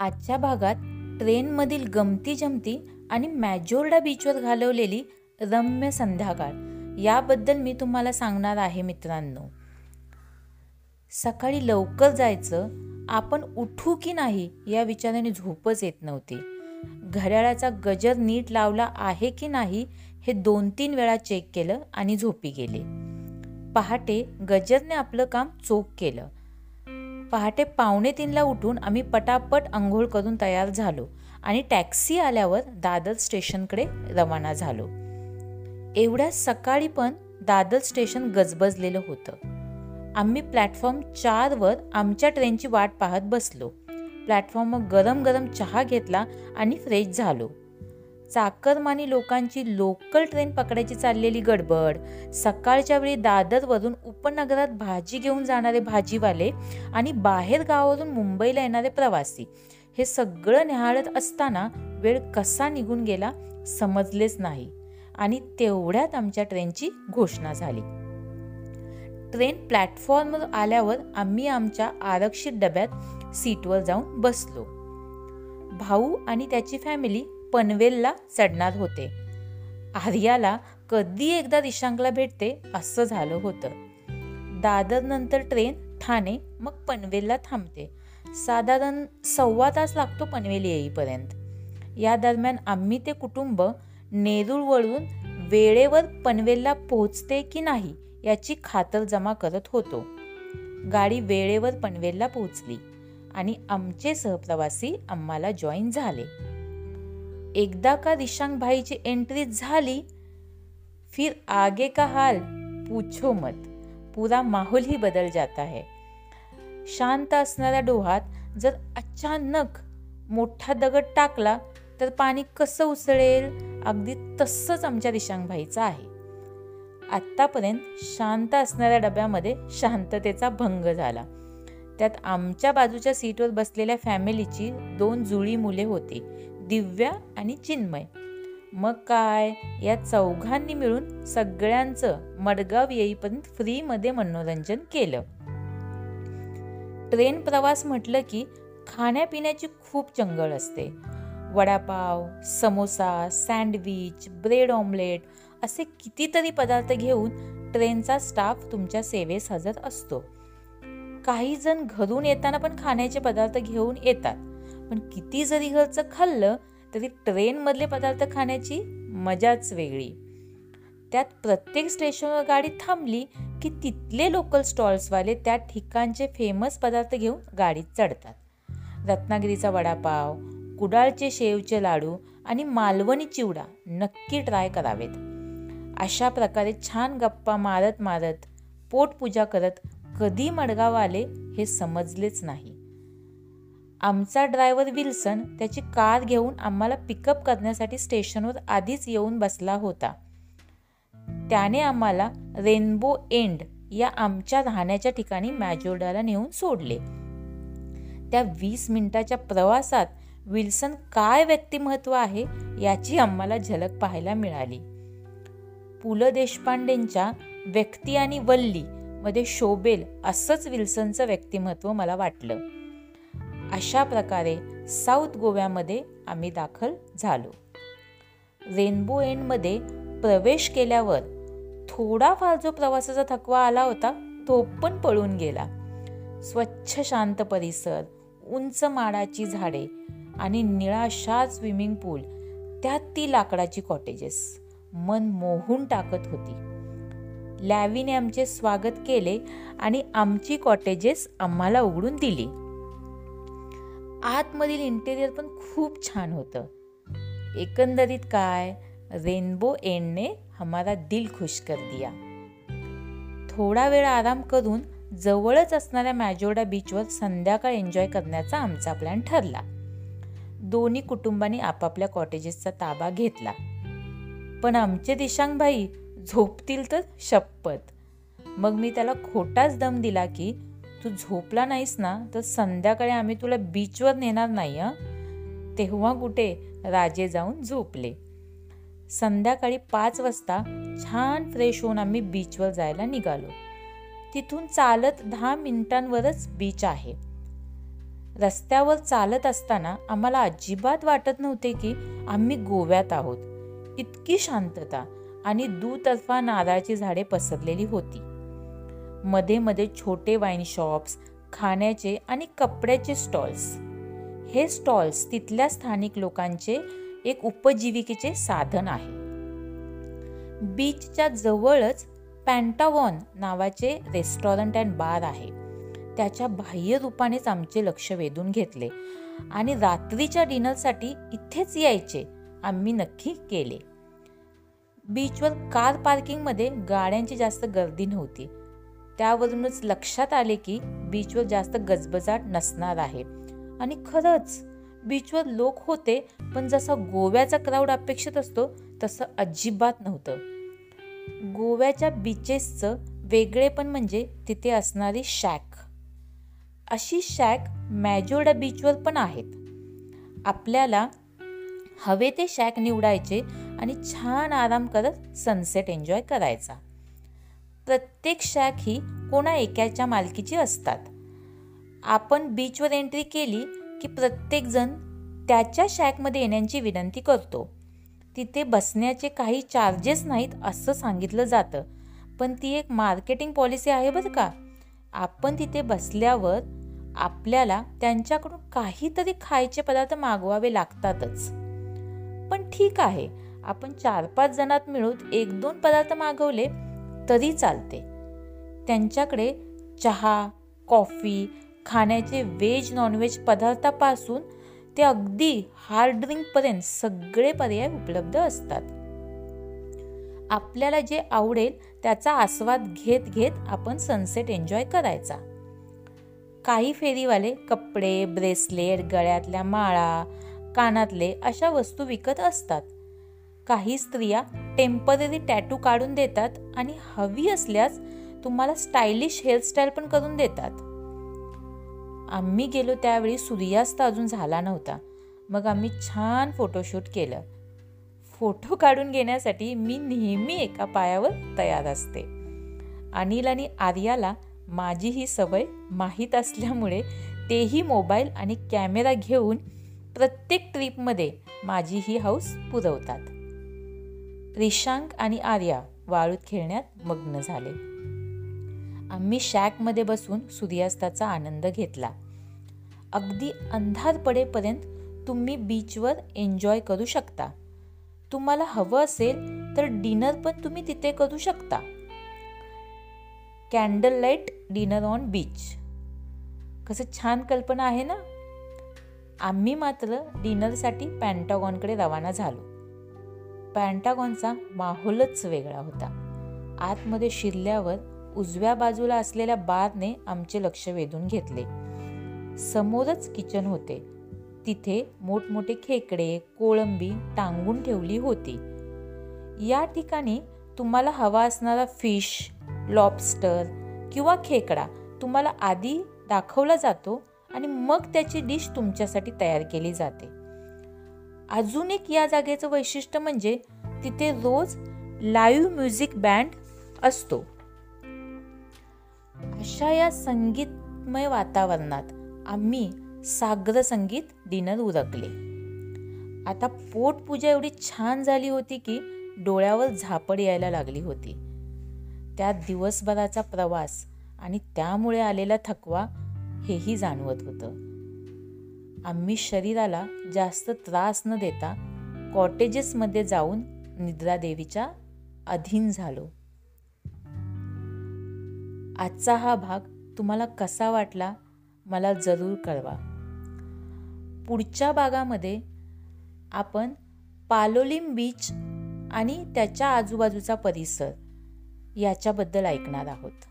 आजच्या भागात ट्रेनमधील गमती जमती आणि मॅजोर्डा बीचवर घालवलेली रम्य संध्याकाळ. याबद्दल मी तुम्हाला सांगणार आहे मित्रांनो. सकाळी लवकर जायचं आपण उठू की नाही या विचाराने झोपच येत नव्हती. घड्याळाचा गजर नीट लावला आहे की नाही हे दोन तीन वेळा चेक केलं आणि झोपी गेले. पहाटे गजरने आपलं काम चोख केलं. पहाटे पावणे तीनला उठून आम्ही पटापट आंघोळ करून तयार झालो आणि टॅक्सी आल्यावर दादर स्टेशनकडे रवाना झालो. एवढ्या सकाळी पण दादर स्टेशन गजबजलेलं होतं. आम्ही प्लॅटफॉर्म चारवर आमच्या ट्रेनची वाट पाहत बसलो. प्लॅटफॉर्मवर गरम गरम चहा घेतला आणि फ्रेश झालो. चाकरमानी लोकांची लोकल ट्रेन पकडायची चाललेली गडबड. सकाळच्या वेळी दादरवरून उपनगरात भाजी घेऊन जाणारे भाजीवाले आणि बाहेर गावावरून मुंबईला येणारे प्रवासी. हे सगळं निहाळत असताना वेळ कसा निघून गेला समजलेच नाही. आणि तेवढ्यात आमच्या ट्रेनची घोषणा झाली. ट्रेन प्लॅटफॉर्मवर आल्यावर आम्ही आमच्या आरक्षित डब्यात सीटवर जाऊन बसलो. भाऊ आणि त्याची फॅमिली पनवेलला चढणार होते. आर्याला कधी एकदा दिशांकला भेटते असं झालं होतं. दादर नंतर ट्रेन ठाणे मग पनवेलला थांबते. साधारण सव्वा तास लागतो पनवेल येईपर्यंत. या दरम्यान आम्ही ते कुटुंब नेरूळ वळून वेळेवर पनवेलला पोहोचते की नाही याची खातर जमा करत होतो. गाडी वेळेवर पनवेलला पोहोचली आणि आमचे सहप्रवासी आम्हाला जॉईन झाले. एकदा का दिशांग भाईची एंट्री झाली फिर आगे का हाल? पूछो मत. पुरा माहोल ही बदल जाता है. शांत असणाऱ्या डोहात जर अचानक मोठा दगड टाकला तर पाणी कसं उसळेल? अगदी तसंच आमच्या दिशांगभाईचं आहे. आत्तापर्यंत शांत असणाऱ्या डब्यामध्ये शांततेचा भंग झाला. त्यात आमच्या बाजूच्या सीटवर बसलेल्या फॅमिलीची दोन जुळी मुले होती. दिव्या आणि चिन्मय. मग काय? या चौघांनी मिळून सगळ्यांचं मडगाव येईपर्यंत फ्रीमध्ये मनोरंजन केलं. ट्रेन प्रवास म्हटलं की खाण्यापिण्याची खूप चंगळ असते. Vada pav samosa sandwich bread omelette असे कितीतरी पदार्थ घेऊन ट्रेनचा स्टाफ तुमच्या सेवेस हजर असतो. काही जण घरून येताना पण खाण्याचे पदार्थ घेऊन येतात. पण किती जरी घरचं खाल्लं तरी ट्रेनमधले पदार्थ खाण्याची मजाच वेगळी. त्यात प्रत्येक स्टेशनवर गाडी थांबली की तिथले लोकल स्टॉल्सवाले त्या ठिकाणचे फेमस पदार्थ घेऊन गाडीत चढतात. रत्नागिरीचा वडापाव कुडाळचे शेवचे लाडू आणि मालवणी चिवडा नक्की ट्राय करावेत. अशा प्रकारे छान गप्पा मारत मारत पोटपूजा करत कधी मडगाव आले हे समजलेच नाही. आमचा ड्रायव्हर विल्सन त्याची कार घेऊन आम्हाला पिकअप करण्यासाठी स्टेशनवर आधीच येऊन बसला होता. त्याने आम्हाला रेनबो एंड या आमच्या राहण्याच्या ठिकाणी मॅजोर्डाला नेऊन सोडले. त्या वीस मिनिटाच्या प्रवासात विल्सन काय व्यक्तिमत्व आहे याची आम्हाला झलक पाहायला मिळाली. पु ल देशपांडेंच्या व्यक्ती आणि वल्ली मध्ये शोभेल असंच विल्सनचं व्यक्तिमत्व मला वाटलं. अशा प्रकारे साऊथ गोव्यामध्ये आम्ही दाखल झालो. रेनबो एंडमध्ये प्रवेश केल्यावर थोडाफार जो प्रवासाचा थकवा आला होता तो पण पळून गेला. स्वच्छ शांत परिसर उंच माडाची झाडे आणि निळाशार स्विमिंग पूल त्यात ती लाकडाची कॉटेजेस. मन मोहून टाकत होती. लॅवीने आमचे स्वागत केले आणि आमची कॉटेजेस आम्हाला उघडून दिली. आतमधील इंटेरियर पण खूप छान होतं. एकंदरीत काय? रेनबो एंडने हमारा दिल खुश कर दिया. थोडा वेळ आराम करून जवळच असणाऱ्या मॅजोर्डा बीचवर संध्याकाळ एन्जॉय करण्याचा आमचा प्लॅन ठरला. दोन्ही कुटुंबांनी आपापल्या कॉटेजेसचा ताबा घेतला. पण आमचे दिशांगभाई झोपतील तर शपथ. मग मी त्याला खोटाच दम दिला की तू झोपला नाहीस ना तर संध्याकाळी आम्ही तुला बीचवर नेणार नाही हं? तेव्हा कुठे? राजे जाऊन झोपले. संध्याकाळी पाच वाजता छान फ्रेश होऊन आम्ही बीचवर जायला निघालो. तिथून चालत दहा मिनिटांवरच बीच आहे. रस्त्यावर चालत असताना आम्हाला अजिबात वाटत नव्हते की आम्ही गोव्यात आहोत. इतकी शांतता आणि दुतर्फा नारळाची झाडे पसरलेली होती. मध्ये मध्ये छोटे वाईन शॉप्स खाण्याचे आणि कपड्याचे स्टॉल्स हे स्टॉल्स तिथल्या स्थानिक लोकांचे एक उपजीविकेचे साधन आहे. बीचच्या जवळच पॅन्टावॉन नावाचे रेस्टॉरंट अँड बार आहे. त्याच्या बाह्य रूपानेच आमचे लक्ष वेधून घेतले आणि रात्रीच्या डिनरसाठी इथेच यायचे आम्ही नक्की केले. बीचवर कार पार्किंगमध्ये गाड्यांची जास्त गर्दी नव्हती. त्यावरूनच लक्षात आले की बीचवर जास्त गजबजाट नसणार आहे. आणि खरंच बीचवर लोक होते पण जसा गोव्याचा क्राऊड अपेक्षित असतो तसं अजिबात नव्हतं. गोव्याच्या बीचेसचं वेगळेपण म्हणजे तिथे असणारी शॅक अशी शॅक मॅजोर्डा बीचवर पण आहेत. आपल्याला हवे ते शॅक निवडायचे आणि छान आराम करत सनसेट एन्जॉय करायचा. प्रत्येक शॅक ही कोणा एकाच्या मालकीची असतात. आपण बीचवर एंट्री केली की प्रत्येकजण त्याच्या शॅकमध्ये येण्याची विनंती करतो. तिथे बसण्याचे काही चार्जेस नाहीत असं सांगितलं जातं. पण ती एक मार्केटिंग पॉलिसी आहे बरं का. आपण तिथे बसल्यावर आपल्याला त्यांच्याकडून काहीतरी खायचे पदार्थ मागवावे लागतातच. पण ठीक आहे. आपण चार पाच जणात मिळून एक दोन पदार्थ मागवले तरी चालते. त्यांच्याकडे चहा कॉफी खाण्याचे व्हेज नॉनव्हेज पदार्थापासून ते अगदी हार्ड ड्रिंकपर्यंत सगळे पर्याय उपलब्ध असतात. आपल्याला जे आवडेल त्याचा आस्वाद घेत घेत आपण सनसेट एन्जॉय करायचा. काही फेरीवाले कपडे ब्रेसलेट गळ्यातल्या माळा कानातले अशा वस्तू विकत असतात. काही स्त्रिया टेंपररी टॅटू काढून देतात आणि हवी असल्यास तुम्हाला स्टायलिश हेअरस्टाईल पण करून देतात. आम्ही गेलो त्यावेळी सूर्यास्त अजून झाला नव्हता. मग आम्ही छान फोटोशूट केलं. फोटो काढून घेण्यासाठी मी नेहमी एका पायावर तयार असते. अनिल आणि आर्याला माझी ही सवय माहीत असल्यामुळे तेही मोबाईल आणि कॅमेरा घेऊन प्रत्येक ट्रिपमध्ये माझी ही हाऊस पुरवतात. रिशांक आणि आर्या वाळूत खेळण्यात मग्न झाले. आम्ही शॅकमध्ये बसून सूर्यास्ताचा आनंद घेतला. अगदी अंधार पडेपर्यंत तुम्ही बीचवर एन्जॉय करू शकता. तुम्हाला हवं असेल तर डिनर पण तुम्ही तिथे करू शकता. Candle light dinner on beach कसं छान कल्पना आहे ना? आम्ही मात्र डिनरसाठी पॅन्टागॉनकडे रवाना झालो. पॅन्टागॉनचा माहोलच वेगळा होता. आतमध्ये शिरल्यावर उजव्या बाजूला असलेल्या बारने आमचे लक्ष वेधून घेतले. समोरच किचन होते. तिथे मोठमोठे खेकडे कोळंबी टांगून ठेवली होती. या ठिकाणी तुम्हाला हवा असणारा फिश लॉबस्टर किंवा खेकडा तुम्हाला आधी दाखवला जातो आणि मग त्याची डिश तुमच्यासाठी तयार केली जाते. अजून एक या जागेचं वैशिष्ट्य म्हणजे तिथे रोज लाईव्ह म्युझिक बँड असतो. अशा या संगीतमय वातावरणात आम्ही सागर संगीत डिनर उरकले. आता पोटपूजा एवढी छान झाली होती की डोळ्यावर झापड यायला लागली होती. त्या दिवसभराचा प्रवास आणि त्यामुळे आलेला थकवा हेही जाणवत होतं. आम्ही शरीराला जास्त त्रास न देता कॉटेजेसमध्ये जाऊन निद्रादेवीच्या अधीन झालो. आजचा हा भाग तुम्हाला कसा वाटला मला जरूर कळवा. पुढच्या भागामध्ये आपण पालोलिम बीच आणि त्याच्या आजूबाजूचा परिसर याच्याबद्दल ऐकणार आहोत.